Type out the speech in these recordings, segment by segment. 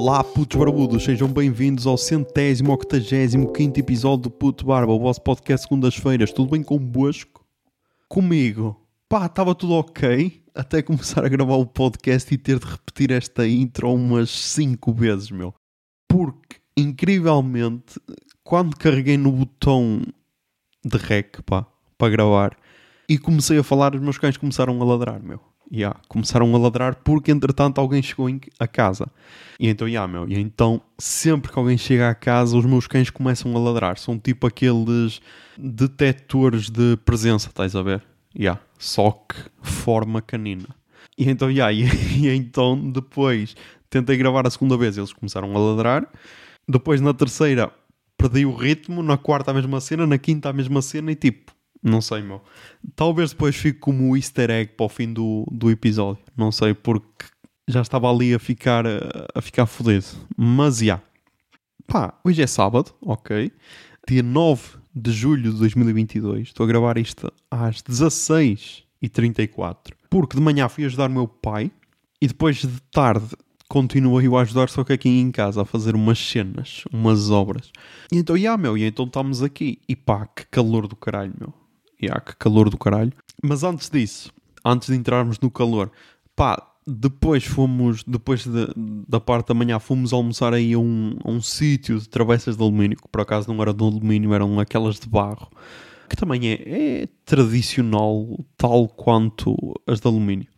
Olá, putos barbudos, sejam bem-vindos ao centésimo, octagésimo, quinto episódio do Puto Barba, o vosso podcast segundas-feiras. Tudo bem convosco? Comigo? Pá, estava tudo ok, até começar a gravar o podcast e ter de repetir esta intro umas 5 vezes, meu. Porque, incrivelmente, quando carreguei no botão de rec, pá, para gravar, e comecei a falar, os meus cães começaram a ladrar, meu. Yeah, começaram a ladrar porque entretanto alguém chegou a casa. E então, yeah, meu, e então sempre que alguém chega à casa, os meus cães começam a ladrar. São tipo aqueles detectores de presença, estás a ver? Yeah, só que forma canina. E então, yeah, e, e então depois tentei gravar a segunda vez, eles começaram a ladrar. Depois na terceira perdi o ritmo, na quarta a mesma cena, na quinta a mesma cena e tipo, não sei, meu. Talvez depois fique como o easter egg para o fim do, do episódio. Não sei, porque já estava ali a ficar, a ficar fodido. Mas, já. Yeah. Pá, hoje é sábado, ok. Dia 9 de julho de 2022. Estou a gravar isto às 16h34. Porque de manhã fui ajudar o meu pai. E depois de tarde continuei a ajudar, só que aqui em casa, a fazer umas cenas, umas obras. E então, já, yeah, meu, e então estamos aqui. E pá, que calor do caralho, meu yeah, que calor do caralho. Mas antes disso, antes de entrarmos no calor, pá, depois fomos, depois de, da parte da manhã, fomos almoçar aí a um, um sítio de travessas de alumínio, que por acaso não era de alumínio, eram aquelas de barro, que também é, é tradicional, tal quanto as de alumínio.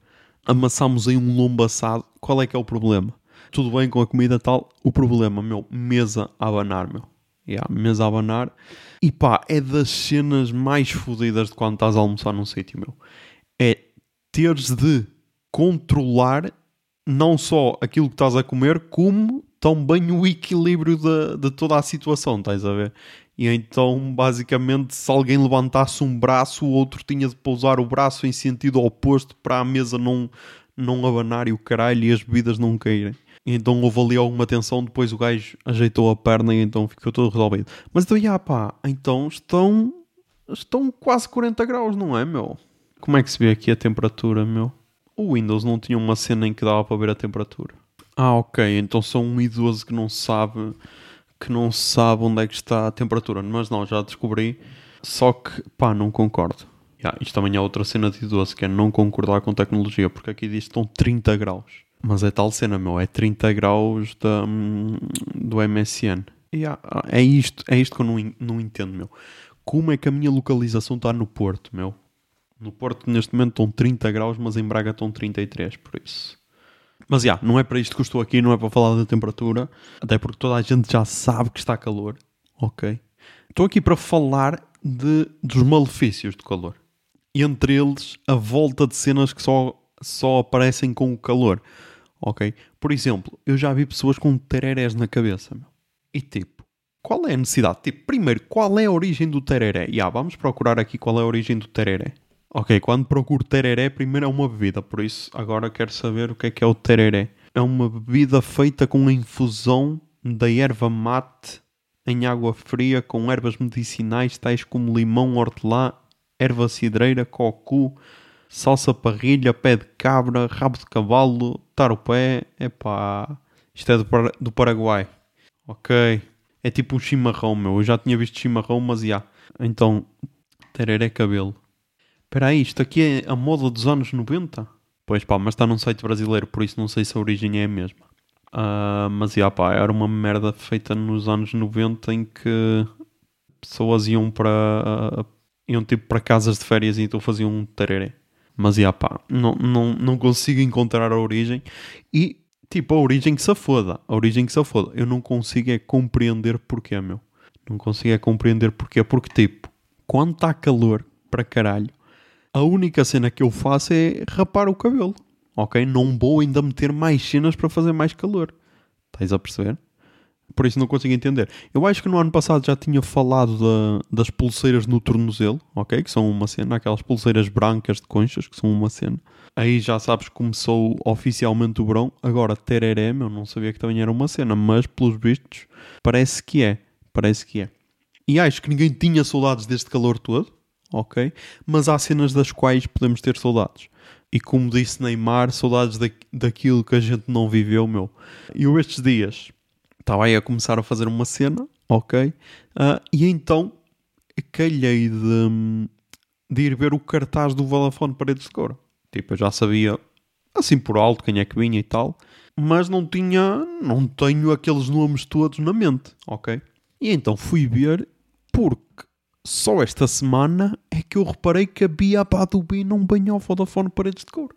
Amassámos aí um lombo assado, qual é que é o problema? Tudo bem com a comida tal, o problema, meu, mesa a abanar, meu. Yeah, mesa a abanar. E pá, é das cenas mais fodidas de quando estás a almoçar num sítio, meu. É teres de controlar não só aquilo que estás a comer, como também o equilíbrio de, de toda a situação, estás a ver? E então, basicamente, se alguém levantasse um braço, o outro tinha de pousar o braço em sentido oposto para a mesa não, não abanar e o caralho e as bebidas não caírem. Então houve ali alguma tensão, depois o gajo ajeitou a perna e então ficou tudo resolvido. Mas então, já pá, então estão, estão quase 40 graus, não é, meu? Como é que se vê aqui a temperatura, meu? O Windows não tinha uma cena em que dava para ver a temperatura. Ah, ok, então são um idoso que não sabe que não sabe onde é que está a temperatura. Mas não, já descobri. Só que, pá, não concordo. Yeah, isto também é outra cena de idoso, que é não concordar com tecnologia, porque aqui diz que estão 30 graus. Mas é tal cena, meu, é 30 graus da, do MSN. E é isto, é isto que eu não, não entendo, meu. Como é que a minha localização está no Porto, meu? No Porto neste momento estão 30 graus, mas em Braga estão 33, por isso. Mas já, não é para isto que eu estou aqui, não é para falar da temperatura, até porque toda a gente já sabe que está calor, ok? Estou aqui para falar de, dos malefícios do calor. Entre eles, a volta de cenas que só, só aparecem com o calor ok? Por exemplo, eu já vi pessoas com tererés na cabeça, meu. E tipo, qual é a necessidade? Tipo, primeiro, qual é a origem do tereré? E vamos procurar aqui qual é a origem do tereré. Ok, quando procuro tereré, primeiro é uma bebida, por isso agora quero saber o que é que é o tereré. É uma bebida feita com a infusão da erva mate em água fria com ervas medicinais tais como limão, hortelã, erva cidreira, cocu, salsa parrilha, pé de cabra, rabo de cavalo, taropé, epá, isto é do, do Paraguai. Ok, é tipo um chimarrão, meu, eu já tinha visto chimarrão, mas já. Então, tereré cabelo. Espera aí, isto aqui é a moda dos anos 90? Pois pá, mas está num site brasileiro, por isso não sei se a origem é a mesma. Uh, mas já pá, era uma merda feita nos anos 90 em que pessoas iam para... Uh, iam tipo para casas de férias e então faziam um tereré. Mas, já pá, não, não, não consigo encontrar a origem. E, tipo, a origem que se foda. A origem que se foda. Eu não consigo é compreender porquê, meu. Não consigo é compreender porquê. Porque, tipo, quando está calor para caralho, a única cena que eu faço é rapar o cabelo. Ok? Não vou ainda meter mais cenas para fazer mais calor. Estás a perceber? Por isso não consigo entender. Eu acho que no ano passado já tinha falado da, das pulseiras no tornozelo, ok? Que são uma cena, aquelas pulseiras brancas de conchas, que são uma cena. Aí já sabes que começou oficialmente o verão. Agora, tereré, eu não sabia que também era uma cena, mas pelos vistos, parece que é. Parece que é. E acho que ninguém tinha saudades deste calor todo, ok? Mas há cenas das quais podemos ter saudades. E como disse Neymar, saudades da, daquilo que a gente não viveu, meu. E eu estes dias estava aí a começar a fazer uma cena, ok? Uh, e então calhei de, de ir ver o cartaz do Vodafone Paredes de Cor. Tipo, eu já sabia, assim por alto, quem é que vinha e tal, mas não tinha, não tenho aqueles nomes todos na mente, ok? E então fui ver, porque só esta semana é que eu reparei que a Bia Badubi não banhou ao Vodafone Paredes de Cor.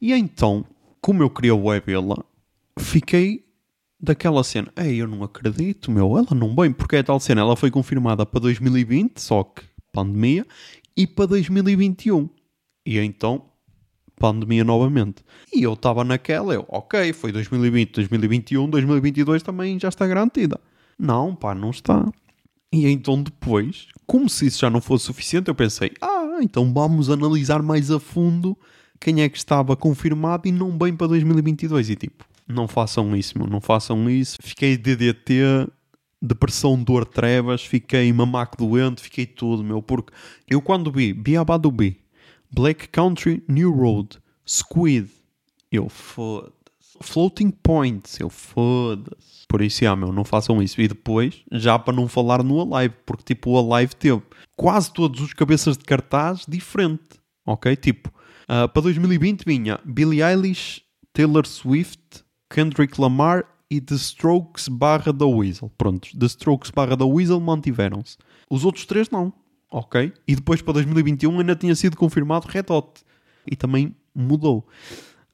E então, como eu queria webê-la, fiquei daquela cena. Ei, eu não acredito, meu, ela não bem, porque é tal cena. Ela foi confirmada para 2020, só que pandemia, e para 2021. E então, pandemia novamente. E eu estava naquela, eu, ok, foi 2020, 2021, 2022 também já está garantida. Não, pá, não está. E então depois, como se isso já não fosse suficiente, eu pensei, ah, então vamos analisar mais a fundo quem é que estava confirmado e não bem para 2022. E tipo, não façam isso, meu, não façam isso. Fiquei DDT, depressão, dor, trevas, fiquei mamaco doente, fiquei tudo, meu, porque eu quando vi Biabado B, Black Country, New Road, Squid, eu foda-se. Floating Points, eu foda-se. Por isso, ah, meu, não façam isso. E depois, já para não falar no Alive, porque tipo, o Alive teve quase todos os cabeças de cartaz diferente, ok? Tipo, uh, para 2020 vinha Billie Eilish, Taylor Swift, Kendrick Lamar e The Strokes barra da Weasel. Prontos, The Strokes barra da Weasel mantiveram-se. Os outros três não, ok? E depois para 2021 ainda tinha sido confirmado Red Hot. E também mudou.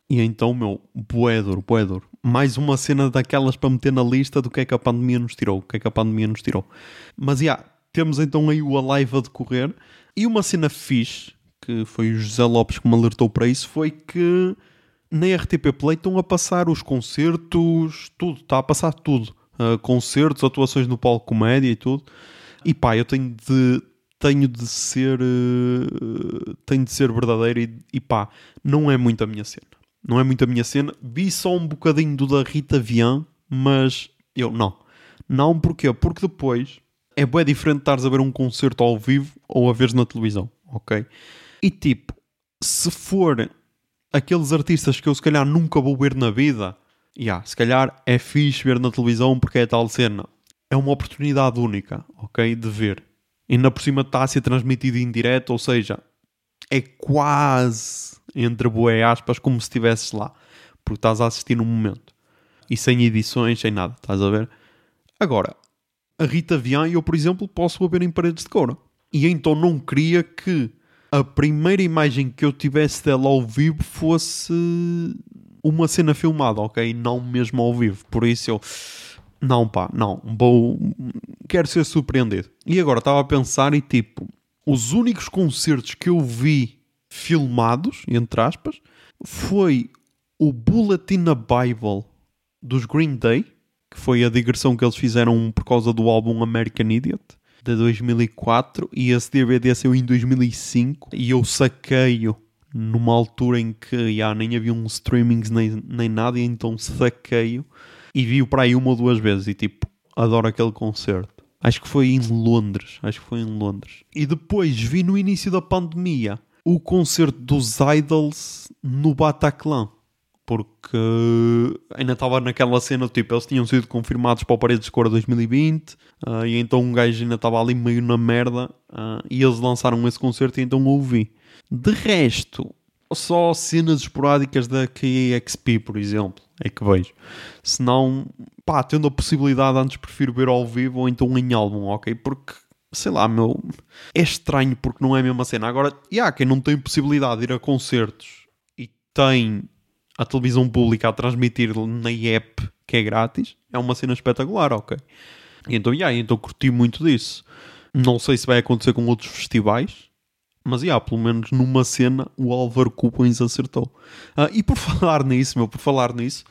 E então, meu, boedor, boedor. Mais uma cena daquelas para meter na lista do que é que a pandemia nos tirou. O que é que a pandemia nos tirou. Mas, já, yeah, temos então aí o Alive a decorrer. E uma cena fixe, que foi o José Lopes que me alertou para isso, foi que na RTP Play estão a passar os concertos, tudo, está a passar tudo. Uh, concertos, atuações no palco comédia e tudo. E pá, eu tenho de, tenho de ser uh, tenho de ser verdadeiro e, e pá, não é muito a minha cena. Não é muito a minha cena. Vi só um bocadinho do da Rita Vian, mas eu não. Não porquê? Porque depois é bem diferente estares a ver um concerto ao vivo ou a ver na televisão, ok? E tipo, se for aqueles artistas que eu se calhar nunca vou ver na vida, yeah, se calhar é fixe ver na televisão porque é tal cena. É uma oportunidade única, ok? De ver. E ainda por cima está a ser transmitido em direto, ou seja, é quase, entre boé aspas, como se estivesses lá. Porque estás a assistir num momento. E sem edições, sem nada, estás a ver? Agora, a Rita Vian, eu, por exemplo, posso a ver em paredes de couro. E então não queria que a primeira imagem que eu tivesse dela ao vivo fosse uma cena filmada, ok? Não mesmo ao vivo. Por isso eu. Não, pá, não. Vou. Quero ser surpreendido. E agora estava a pensar e tipo. Os únicos concertos que eu vi filmados, entre aspas, foi o Bulletin a Bible dos Green Day, que foi a digressão que eles fizeram por causa do álbum American Idiot de 2004 e esse DVD saiu em 2005 e eu saquei-o numa altura em que já nem havia um streamings nem, nem nada e então saquei-o e vi-o para aí uma ou duas vezes e tipo, adoro aquele concerto. Acho que foi em Londres, acho que foi em Londres. E depois vi no início da pandemia o concerto dos Idols no Bataclan porque ainda estava naquela cena, tipo, eles tinham sido confirmados para o Paredes de Cor 2020, uh, e então um gajo ainda estava ali meio na merda, uh, e eles lançaram esse concerto e então ouvi. De resto, só cenas esporádicas da KXP, por exemplo, é que vejo. Se não, pá, tendo a possibilidade, antes prefiro ver ao vivo ou então em álbum, ok? Porque sei lá, meu, é estranho porque não é a mesma cena. Agora, e há quem não tem possibilidade de ir a concertos e tem a televisão pública a transmitir na app que é grátis, é uma cena espetacular, ok? E então, yeah, então curti muito disso. Não sei se vai acontecer com outros festivais, mas, yeah, pelo menos numa cena o Álvaro Cupins acertou. Uh, e por falar nisso, meu, por falar nisso,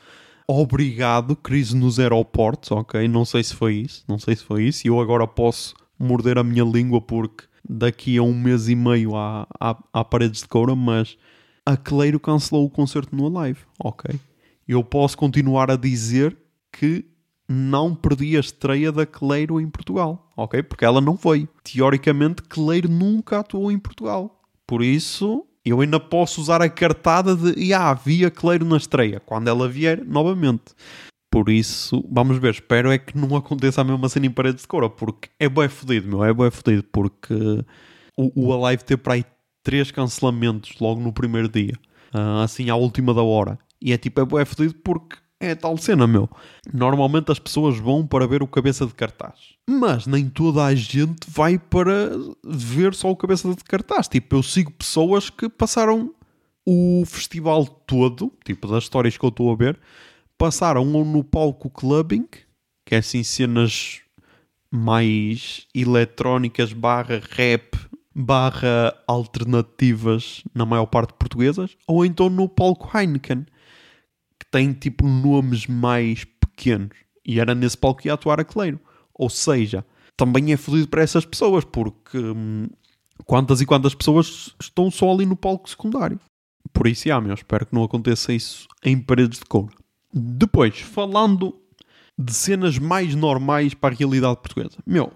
obrigado, crise nos aeroportos, ok? Não sei se foi isso, não sei se foi isso, e eu agora posso morder a minha língua porque daqui a um mês e meio há, há, há paredes de coura, mas a Cleiro cancelou o concerto no Alive. Ok. Eu posso continuar a dizer que não perdi a estreia da Cleiro em Portugal. Ok? Porque ela não foi. Teoricamente, Cleiro nunca atuou em Portugal. Por isso, Eu ainda posso usar a cartada de ah, havia Cleiro na estreia, quando ela vier novamente. Por isso, vamos ver, espero é que não aconteça a mesma cena em paredes de cora, porque é bem fodido, meu, é bem fodido, porque o, o Alive teve para aí três cancelamentos logo no primeiro dia, uh, assim à última da hora. E é tipo, é bem fodido porque é tal cena, meu. Normalmente as pessoas vão para ver o cabeça de cartaz. Mas nem toda a gente vai para ver só o cabeça de cartaz. Tipo, eu sigo pessoas que passaram o festival todo, tipo, das histórias que eu estou a ver, passaram no palco clubbing, que é assim cenas mais eletrónicas barra rap barra alternativas na maior parte portuguesas, ou então no palco Heineken tem tipo nomes mais pequenos. E era nesse palco que ia atuar a Cleiro. Ou seja, também é fodido para essas pessoas, porque hum, quantas e quantas pessoas estão só ali no palco secundário. Por isso, já, meu, espero que não aconteça isso em paredes de couro. Depois, falando de cenas mais normais para a realidade portuguesa. Meu,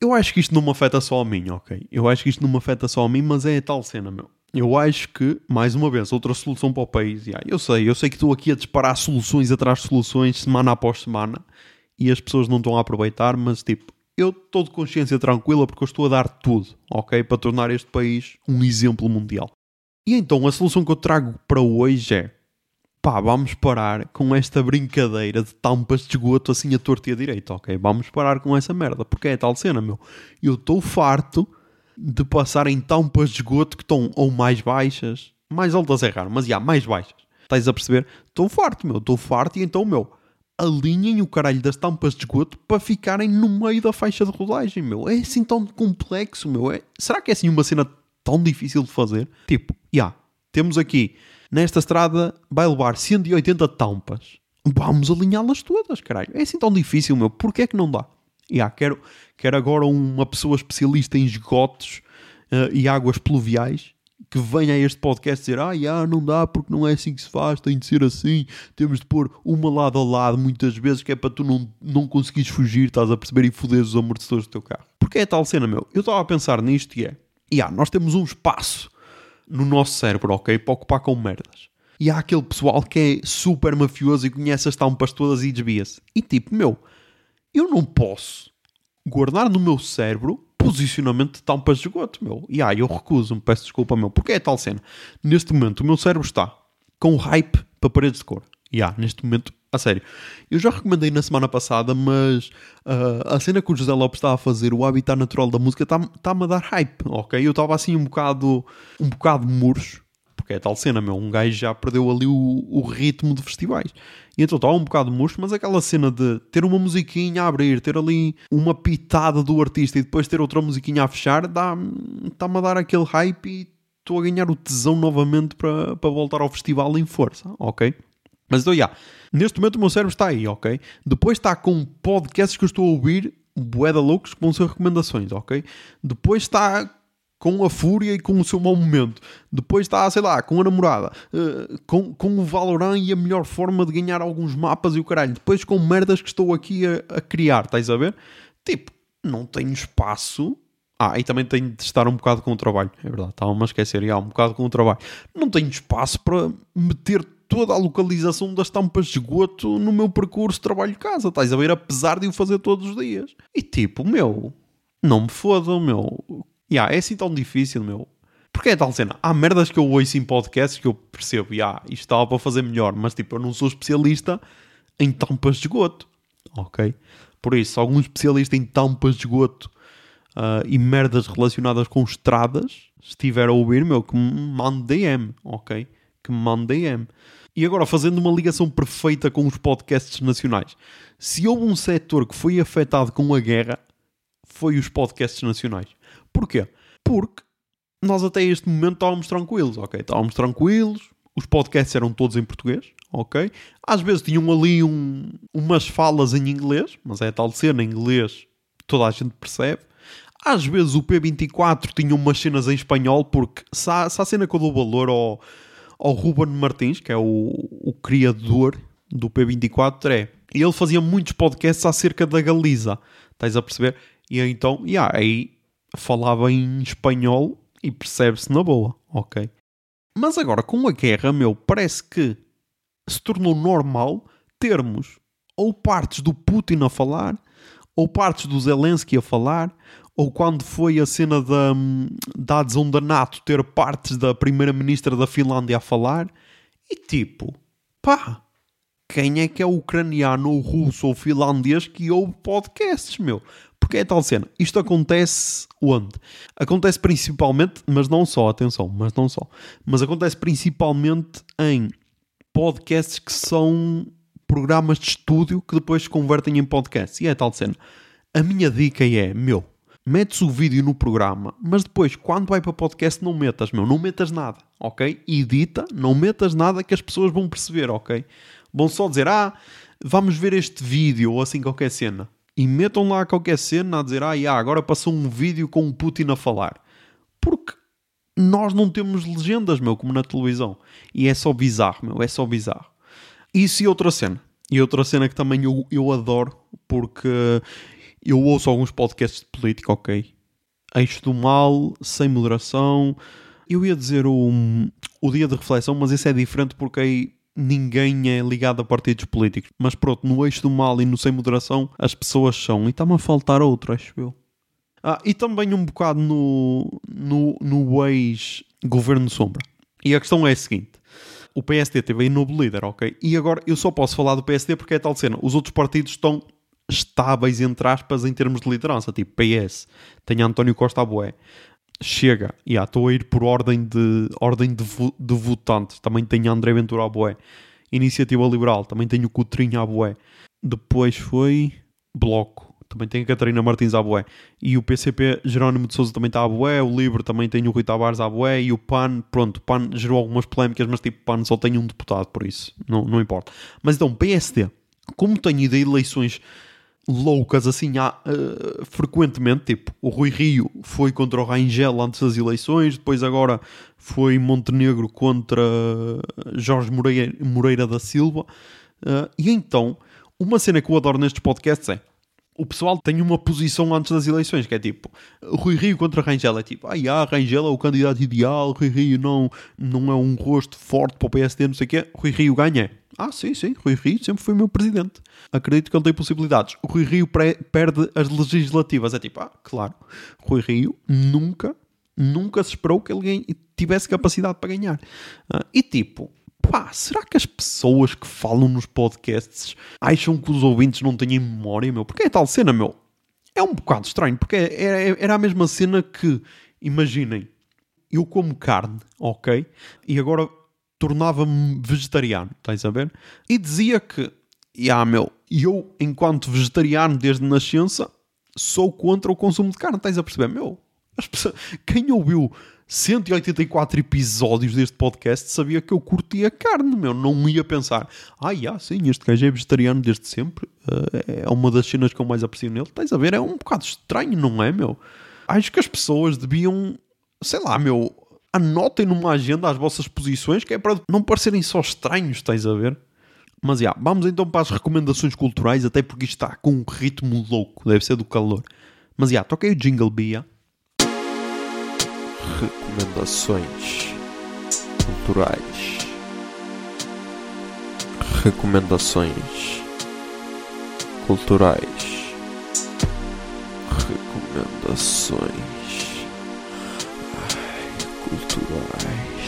eu acho que isto não me afeta só a mim, ok? Eu acho que isto não me afeta só a mim, mas é a tal cena, meu eu acho que, mais uma vez, outra solução para o país. Yeah, eu sei, eu sei que estou aqui a disparar soluções atrás de soluções, semana após semana, e as pessoas não estão a aproveitar, mas tipo, eu estou de consciência tranquila porque eu estou a dar tudo, ok? Para tornar este país um exemplo mundial. E então a solução que eu trago para hoje é pá, vamos parar com esta brincadeira de tampas de esgoto assim a torta e a direita, ok? Vamos parar com essa merda, porque é tal cena, meu. Eu estou farto de passar em tampas de esgoto que estão ou mais baixas, mais altas é raro, mas já, mais baixas. Estás a perceber? Estou farto, meu, estou farto e então, meu, alinhem o caralho das tampas de esgoto para ficarem no meio da faixa de rodagem, meu. É assim tão complexo, meu. É... Será que é assim uma cena tão difícil de fazer? Tipo, já, temos aqui, nesta estrada vai levar 180 tampas. Vamos alinhá-las todas, caralho. É assim tão difícil, meu. Porquê é que não dá? Yeah, quero, quero agora uma pessoa especialista em esgotos uh, e águas pluviais que venha a este podcast dizer ah, yeah, não dá porque não é assim que se faz, tem de ser assim, temos de pôr uma lado a lado muitas vezes que é para tu não, não conseguires fugir, estás a perceber e foderes os amortecedores do teu carro. Porque é tal cena, meu. Eu estava a pensar nisto e é, yeah, nós temos um espaço no nosso cérebro, ok, para ocupar com merdas. E há aquele pessoal que é super mafioso e conhece as tampas todas e desvia-se. E tipo, meu, eu não posso guardar no meu cérebro posicionamento de tampas de esgoto, meu. E ah, eu recuso-me, peço desculpa, meu. Porque é tal cena. Neste momento, o meu cérebro está com hype para paredes de cor. E ah, neste momento, a sério. Eu já recomendei na semana passada, mas uh, a cena que o José Lopes está a fazer, o habitat natural da música, está-me tá a dar hype, ok? Eu estava assim um bocado, um bocado murcho porque é tal cena, meu, um gajo já perdeu ali o, o ritmo de festivais. E então está um bocado murcho, mas aquela cena de ter uma musiquinha a abrir, ter ali uma pitada do artista e depois ter outra musiquinha a fechar, está-me a dar aquele hype e estou a ganhar o tesão novamente para, para voltar ao festival em força, ok? Mas então, já, yeah, neste momento o meu cérebro está aí, ok? Depois está com podcasts que eu estou a ouvir, boeda loucos, que vão ser recomendações, ok? Depois está com a fúria e com o seu mau momento. Depois está, sei lá, com a namorada, uh, com, com o Valorant e a melhor forma de ganhar alguns mapas e o caralho. Depois com merdas que estou aqui a, a criar, estás a ver? Tipo, não tenho espaço. Ah, e também tenho de estar um bocado com o trabalho. É verdade, estava-me a esquecer. Já, um bocado com o trabalho. Não tenho espaço para meter toda a localização das tampas de esgoto no meu percurso trabalho-casa. Estás a ver? Apesar de o fazer todos os dias. E tipo, meu, não me fodam, meu yeah, é assim tão difícil, meu. Porque é tal cena. Há merdas que eu ouço em podcasts que eu percebo, yeah, isto estava para fazer melhor, mas tipo, eu não sou especialista em tampas de esgoto. Ok? Por isso, algum especialista em tampas de esgoto uh, e merdas relacionadas com estradas, se estiver a ouvir, meu, que me mande DM, ok? Que me mande DM. E agora, fazendo uma ligação perfeita com os podcasts nacionais. Se houve um setor que foi afetado com a guerra, foi os podcasts nacionais. Porquê? Porque nós até este momento estávamos tranquilos, ok? Estávamos tranquilos, os podcasts eram todos em português, ok? Às vezes tinham ali um, umas falas em inglês, mas é tal cena em inglês toda a gente percebe. Às vezes o P24 tinha umas cenas em espanhol, porque se há, se há cena que eu dou valor ao, ao Ruben Martins, que é o, o criador do P24, é. Ele fazia muitos podcasts acerca da Galiza, estás a perceber? E então, yeah, aí falava em espanhol e percebe-se na boa, ok? Mas agora, com a guerra, meu, parece que se tornou normal termos ou partes do Putin a falar, ou partes do Zelensky a falar, ou quando foi a cena da, da adesão da NATO, ter partes da primeira-ministra da Finlândia a falar. E tipo, pá, quem é que é ucraniano, ou russo ou finlandês que ouve podcasts, meu? Porque é tal cena. Isto acontece onde? Acontece principalmente, mas não só, atenção, mas não só. Mas acontece principalmente em podcasts que são programas de estúdio que depois se convertem em podcasts. E é tal cena. A minha dica é, meu, metes o vídeo no programa, mas depois, quando vai para podcast, não metas, meu, não metas nada, ok? Edita, não metas nada que as pessoas vão perceber, ok? Vão só dizer, ah, vamos ver este vídeo, ou assim qualquer cena. E metam lá qualquer cena a dizer, ah, yeah, agora passou um vídeo com o Putin a falar. Porque nós não temos legendas, meu, como na televisão. E é só bizarro, meu, é só bizarro. Isso e outra cena. E outra cena que também eu, eu adoro, porque eu ouço alguns podcasts de política, ok? Eixo do mal, sem moderação. Eu ia dizer o, o dia de reflexão, mas esse é diferente porque aí ninguém é ligado a partidos políticos. Mas pronto, no eixo do mal e no sem moderação, as pessoas são. E está-me a faltar outro, acho eu. Ah, e também um bocado no, no, no ex-governo Sombra. E a questão é a seguinte. O PSD teve aí novo líder, ok? E agora eu só posso falar do PSD porque é tal cena. Os outros partidos estão estáveis, entre aspas, em termos de liderança. Tipo, PS, tem António Costa Aboé. Chega, e yeah, estou a ir por ordem de, ordem de, de votantes. Também tenho André Ventura Aboé. Iniciativa Liberal, também tenho Coutrinho Aboé. Depois foi Bloco, também a Catarina Martins Aboé. E o PCP, Jerónimo de Souza também está Aboé. O Livre também tem o Rui Tavares Aboé. E o PAN, pronto, o PAN gerou algumas polémicas, mas tipo, PAN só tem um deputado, por isso, não, não importa. Mas então, PSD, como tenho a eleições loucas assim há, uh, frequentemente, tipo, o Rui Rio foi contra o Rangel antes das eleições, depois agora foi Montenegro contra Jorge Moreira, Moreira da Silva, uh, e então, uma cena que eu adoro nestes podcasts é o pessoal tem uma posição antes das eleições, que é tipo, Rui Rio contra Rangel, é tipo, ah, yeah, Rangel é o candidato ideal, Rui Rio não, não é um rosto forte para o PSD, não sei o quê, Rui Rio ganha. Ah, sim, sim, Rui Rio sempre foi meu presidente. Acredito que ele tem possibilidades. O Rui Rio perde as legislativas. É tipo, ah, claro, Rui Rio nunca, nunca se esperou que ele tivesse capacidade para ganhar. Ah, e tipo, pá, será que as pessoas que falam nos podcasts acham que os ouvintes não têm memória, meu? Porque é tal cena, meu. É um bocado estranho, porque era, era a mesma cena que, imaginem, eu como carne, ok? E agora tornava-me vegetariano, estás a ver? E dizia que, ah, meu, eu, enquanto vegetariano desde nascença, sou contra o consumo de carne, estás a perceber? Meu, pessoas, quem ouviu 184 episódios deste podcast sabia que eu curtia carne, meu. Não ia pensar, ah, yeah, sim, este gajo é vegetariano desde sempre. Uh, é uma das cenas que eu mais aprecio nele. Estás a ver? É um bocado estranho, não é, meu? Acho que as pessoas deviam, sei lá, meu, anotem numa agenda as vossas posições, que é para não parecerem só estranhos, estás a ver? Mas, já, yeah, vamos então para as recomendações culturais, até porque isto está com um ritmo louco, deve ser do calor. Mas, já, yeah, toquei o Jingle Bia recomendações culturais, recomendações culturais, recomendações Ai, culturais.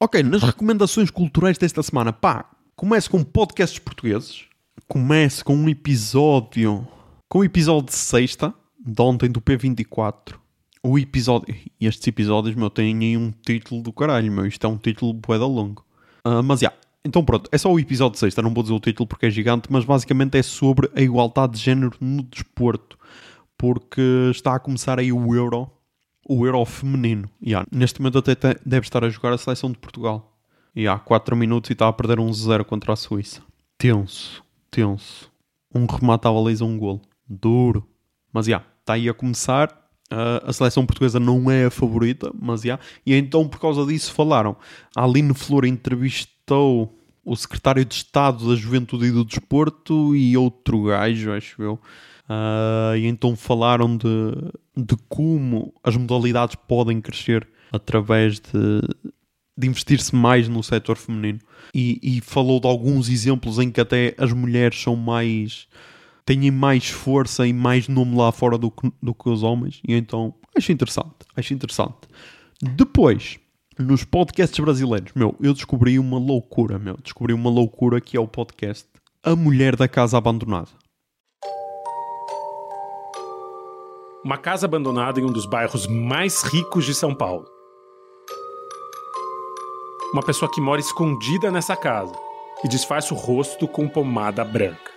Ok, nas recomendações culturais desta semana, pá, começo com podcasts portugues comece com um episódio, com o episódio de sexta, de ontem do P24. O episódio, estes episódios, meu, têm um título do caralho, meu, isto é um título boeda longo. Uh, mas, já, yeah. então pronto, é só o episódio de sexta, não vou dizer o título porque é gigante, mas basicamente é sobre a igualdade de género no desporto, porque está a começar aí o Euro, o Euro feminino. Yeah. Neste momento até deve estar a jogar a seleção de Portugal. E há 4 minutos e está a perder um 0 contra a Suíça. Tenso tenso. Um remate à baliza, um gol. Duro. Mas já, yeah, está aí a começar. Uh, a seleção portuguesa não é a favorita, mas já. Yeah. E então, por causa disso, falaram. A Aline Flor entrevistou o secretário de Estado da Juventude e do Desporto e outro gajo, acho eu. Ah, e então falaram de, de como as modalidades podem crescer através de, de investir-se mais no setor feminino. E, e falou de alguns exemplos em que até as mulheres são mais. têm mais força e mais nome lá fora do que, do que os homens. E então acho interessante. Acho interessante. Depois, nos podcasts brasileiros, meu, eu descobri uma loucura, meu. Descobri uma loucura que é o podcast A Mulher da Casa Abandonada. Uma casa abandonada em um dos bairros mais ricos de São Paulo. Uma pessoa que mora escondida nessa casa e disfarça o rosto com pomada branca.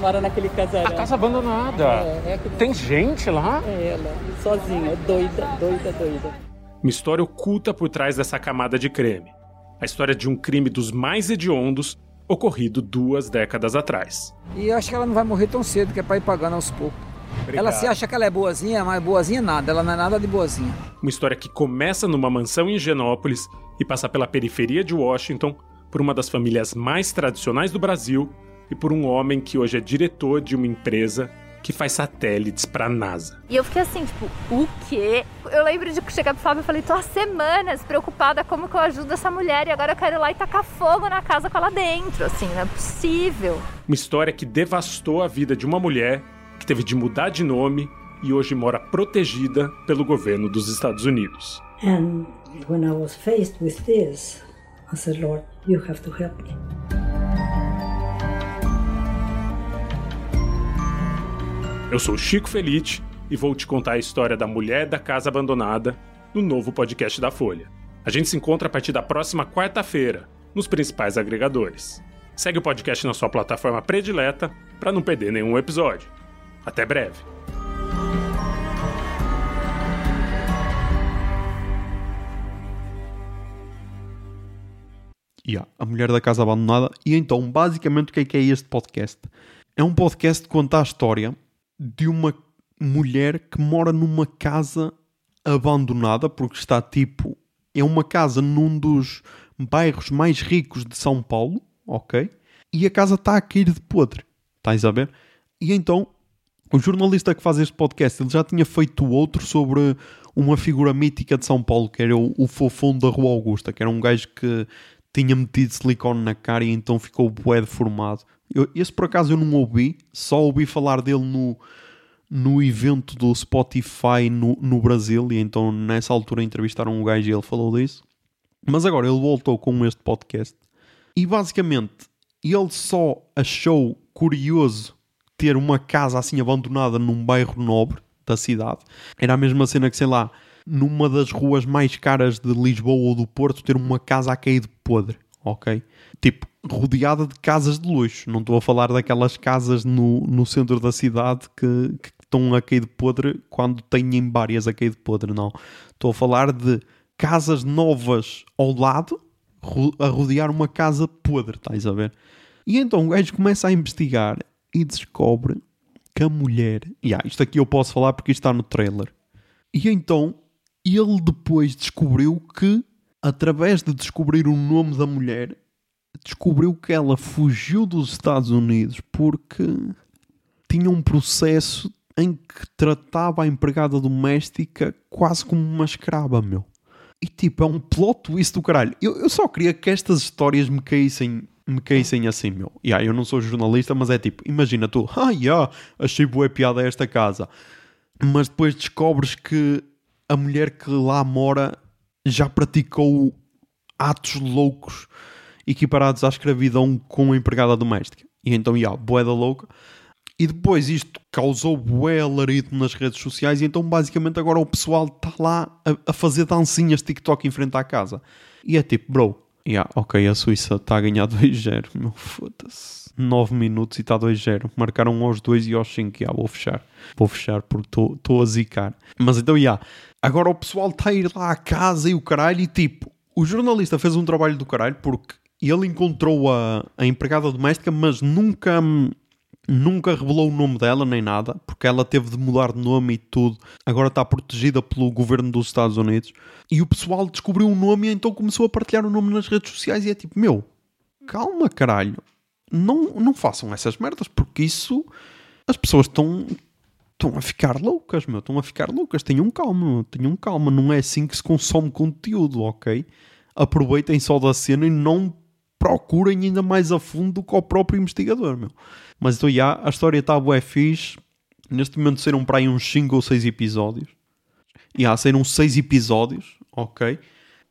Mora naquele casarão. A casa abandonada. É, é aquele- Tem gente lá? É ela, sozinha, doida, doida, doida. Uma história oculta por trás dessa camada de creme. A história de um crime dos mais hediondos ocorrido duas décadas atrás. E eu acho que ela não vai morrer tão cedo, que é pra ir pagando aos poucos. Ela se acha que ela é boazinha, mas boazinha nada, ela não é nada de boazinha. Uma história que começa numa mansão em Genópolis e passa pela periferia de Washington, por uma das famílias mais tradicionais do Brasil e por um homem que hoje é diretor de uma empresa que faz satélites para a NASA. E eu fiquei assim, tipo, o quê? Eu lembro de chegar pro Fábio e falei, tô há semanas preocupada como que eu ajudo essa mulher e agora eu quero ir lá e tacar fogo na casa com ela dentro, assim, não é possível. Uma história que devastou a vida de uma mulher que teve de mudar de nome e hoje mora protegida pelo governo dos Estados Unidos. And when I was faced with this, I said, Lord, you have to help me. Eu sou Chico Felite e vou te contar a história da mulher da casa abandonada no novo podcast da Folha. A gente se encontra a partir da próxima quarta-feira nos principais agregadores. Segue o podcast na sua plataforma predileta para não perder nenhum episódio. Até breve. Yeah, a Mulher da Casa Abandonada. E então, basicamente, o que é que é este podcast? É um podcast que conta a história de uma mulher que mora numa casa abandonada, porque está tipo. É uma casa num dos bairros mais ricos de São Paulo, ok? E a casa está a cair de podre. Estás a ver? E então, o jornalista que faz este podcast, ele já tinha feito outro sobre uma figura mítica de São Paulo, que era o, o fofão da Rua Augusta, que era um gajo que tinha metido silicone na cara e então ficou bué deformado. Eu, esse por acaso eu não ouvi, só ouvi falar dele no, no evento do Spotify no, no Brasil e então nessa altura entrevistaram um gajo e ele falou disso. Mas agora ele voltou com este podcast e basicamente ele só achou curioso ter uma casa assim abandonada num bairro nobre da cidade. Era a mesma cena que, sei lá, numa das ruas mais caras de Lisboa ou do Porto, ter uma casa a cair de podre, ok? Tipo, rodeada de casas de luxo. Não estou a falar daquelas casas no, no centro da cidade que, que estão a cair de podre quando têm várias a cair de podre, não. Estou a falar de casas novas ao lado a rodear uma casa podre, estás a ver? E então o gajo começa a investigar e descobre que a mulher. Yeah, isto aqui eu posso falar porque isto está no trailer. E então ele depois descobriu que, através de descobrir o nome da mulher, descobriu que ela fugiu dos Estados Unidos porque tinha um processo em que tratava a empregada doméstica quase como uma escrava, meu. E tipo, é um plot twist do caralho. Eu, eu só queria que estas histórias me caíssem, me caíssem assim, meu. Yeah, eu não sou jornalista, mas é tipo, imagina tu, ah, yeah, achei boa piada esta casa. Mas depois descobres que a mulher que lá mora já praticou atos loucos equiparados à escravidão com a empregada doméstica. E então, yeah, boeda louca. E depois isto causou bué alarido nas redes sociais e então basicamente agora o pessoal está lá a, a fazer dancinhas TikTok em frente à casa. E é tipo, bro, yeah, ok, a Suíça está a ganhar 2-0, meu, foda-se. 9 minutos e está 2-0. Marcaram aos 2 e aos 5, yeah, vou fechar. Vou fechar porque estou a zicar. Mas então, yeah, agora o pessoal está a ir lá à casa e o caralho e tipo, o jornalista fez um trabalho do caralho porque ele encontrou a, a empregada doméstica, mas nunca hum, nunca revelou o nome dela nem nada, porque ela teve de mudar de nome e tudo. Agora está protegida pelo governo dos Estados Unidos. E o pessoal descobriu o nome e então começou a partilhar o nome nas redes sociais. E é tipo, meu, calma caralho, não, não façam essas merdas, porque isso as pessoas estão estão a ficar loucas, meu, estão a ficar loucas. Tenham calma, meu, tenham calma. Não é assim que se consome conteúdo, ok? Aproveitem só da cena e não procurem ainda mais a fundo do que o próprio investigador, meu. Mas então, já, a história está bué fixe. Neste momento saíram para aí uns 5 ou 6 episódios. E yeah, saíram 6 episódios, ok?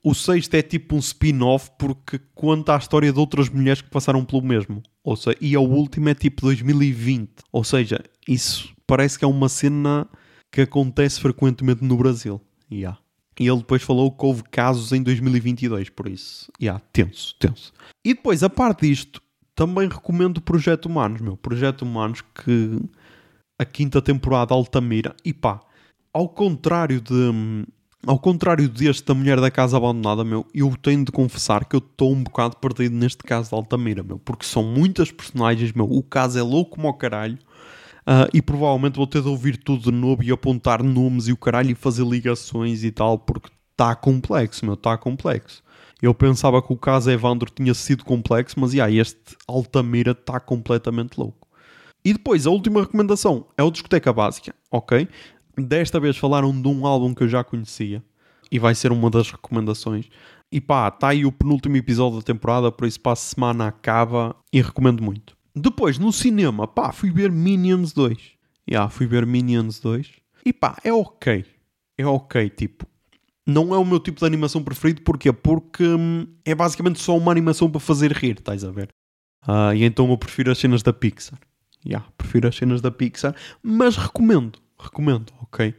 O sexto é tipo um spin-off porque conta a história de outras mulheres que passaram pelo mesmo. Ou seja, e o último é tipo 2020. Ou seja, isso parece que é uma cena que acontece frequentemente no Brasil. Yeah. E ele depois falou que houve casos em 2022, por isso. Yeah, tenso, tenso. E depois, a parte disto, também recomendo o Projeto Humanos, meu. Projeto Humanos que a quinta temporada Altamira. E pá, ao contrário de ao contrário deste da mulher da casa abandonada, meu, eu tenho de confessar que eu estou um bocado perdido neste caso de Altamira, meu, porque são muitas personagens, meu, o caso é louco como o caralho, uh, e provavelmente vou ter de ouvir tudo de novo e apontar nomes e o caralho e fazer ligações e tal, porque está complexo, meu, está complexo. Eu pensava que o caso Evandro tinha sido complexo, mas yeah, este Altamira está completamente louco. E depois, a última recomendação é o Discoteca Básica, ok? Desta vez falaram de um álbum que eu já conhecia e vai ser uma das recomendações. E pá, está aí o penúltimo episódio da temporada, por isso a semana acaba e recomendo muito. Depois, no cinema, pá, fui ver Minions 2. Já, yeah, fui ver Minions 2. E pá, é ok. É ok, tipo. Não é o meu tipo de animação preferido, porquê? Porque hum, é basicamente só uma animação para fazer rir, estás a ver? Uh, e então eu prefiro as cenas da Pixar. Já, yeah, prefiro as cenas da Pixar, mas recomendo recomendo, ok?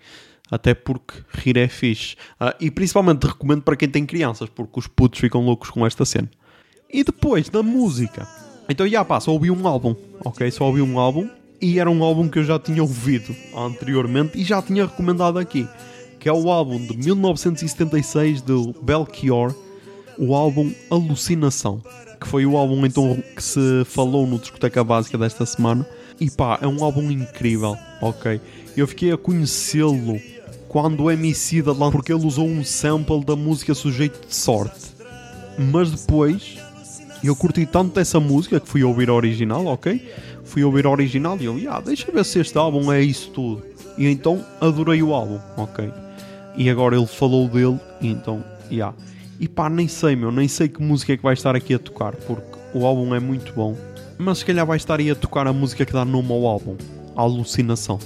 Até porque rir é fixe. Uh, e principalmente recomendo para quem tem crianças, porque os putos ficam loucos com esta cena. E depois, na música. Então, já pá, só ouvi um álbum, ok? Só ouvi um álbum. E era um álbum que eu já tinha ouvido anteriormente e já tinha recomendado aqui. Que é o álbum de 1976 do Belchior. O álbum Alucinação. Que foi o álbum então que se falou no Discoteca Básica desta semana. E pá, é um álbum incrível, ok? Eu fiquei a conhecê-lo quando o MC da lá porque ele usou um sample da música Sujeito de Sorte. Mas depois eu curti tanto dessa música que fui ouvir a original, ok? Fui ouvir a original e eu, yeah, deixa ver se este álbum é isso tudo. E então adorei o álbum, ok? E agora ele falou dele, e então, yeah. E pá, nem sei, meu, nem sei que música é que vai estar aqui a tocar, porque o álbum é muito bom. Mas se calhar vai estar aí a tocar a música que dá nome ao álbum, a Alucinação.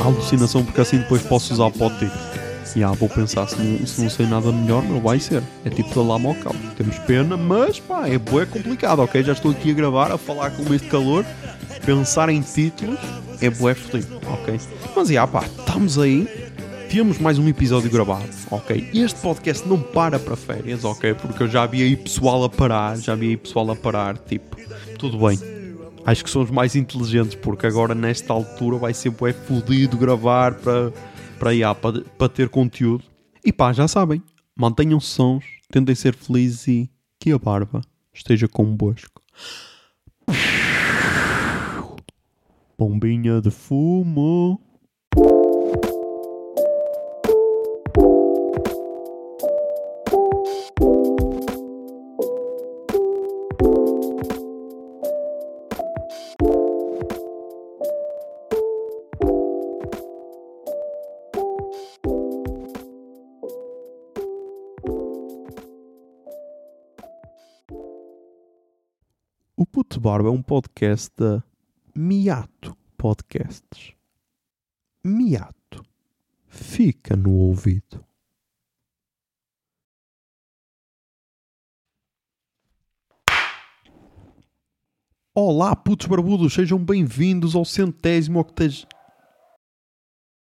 Alucinação, porque assim depois posso usar pote e ah, vou pensar, se não, se não sei nada melhor, não vai ser. É tipo da lama ao cabo. Temos pena, mas pá, é bué complicado, ok? Já estou aqui a gravar, a falar com este calor, pensar em títulos, é bué fodido, ok? Mas já pá, estamos aí, temos mais um episódio gravado, ok? Este podcast não para para férias, ok? Porque eu já vi aí pessoal a parar, já vi aí pessoal a parar, tipo, tudo bem. Acho que somos mais inteligentes porque agora nesta altura vai ser bué fodido gravar para para, IA, para, para ter conteúdo. E pá, já sabem, mantenham-se sons, tentem ser felizes e que a barba esteja convosco. Bombinha de fumo. Barba é um podcast da Miato Podcasts. Miato. Fica no ouvido. Olá, putos barbudos, sejam bem-vindos ao centésimo octagésimo.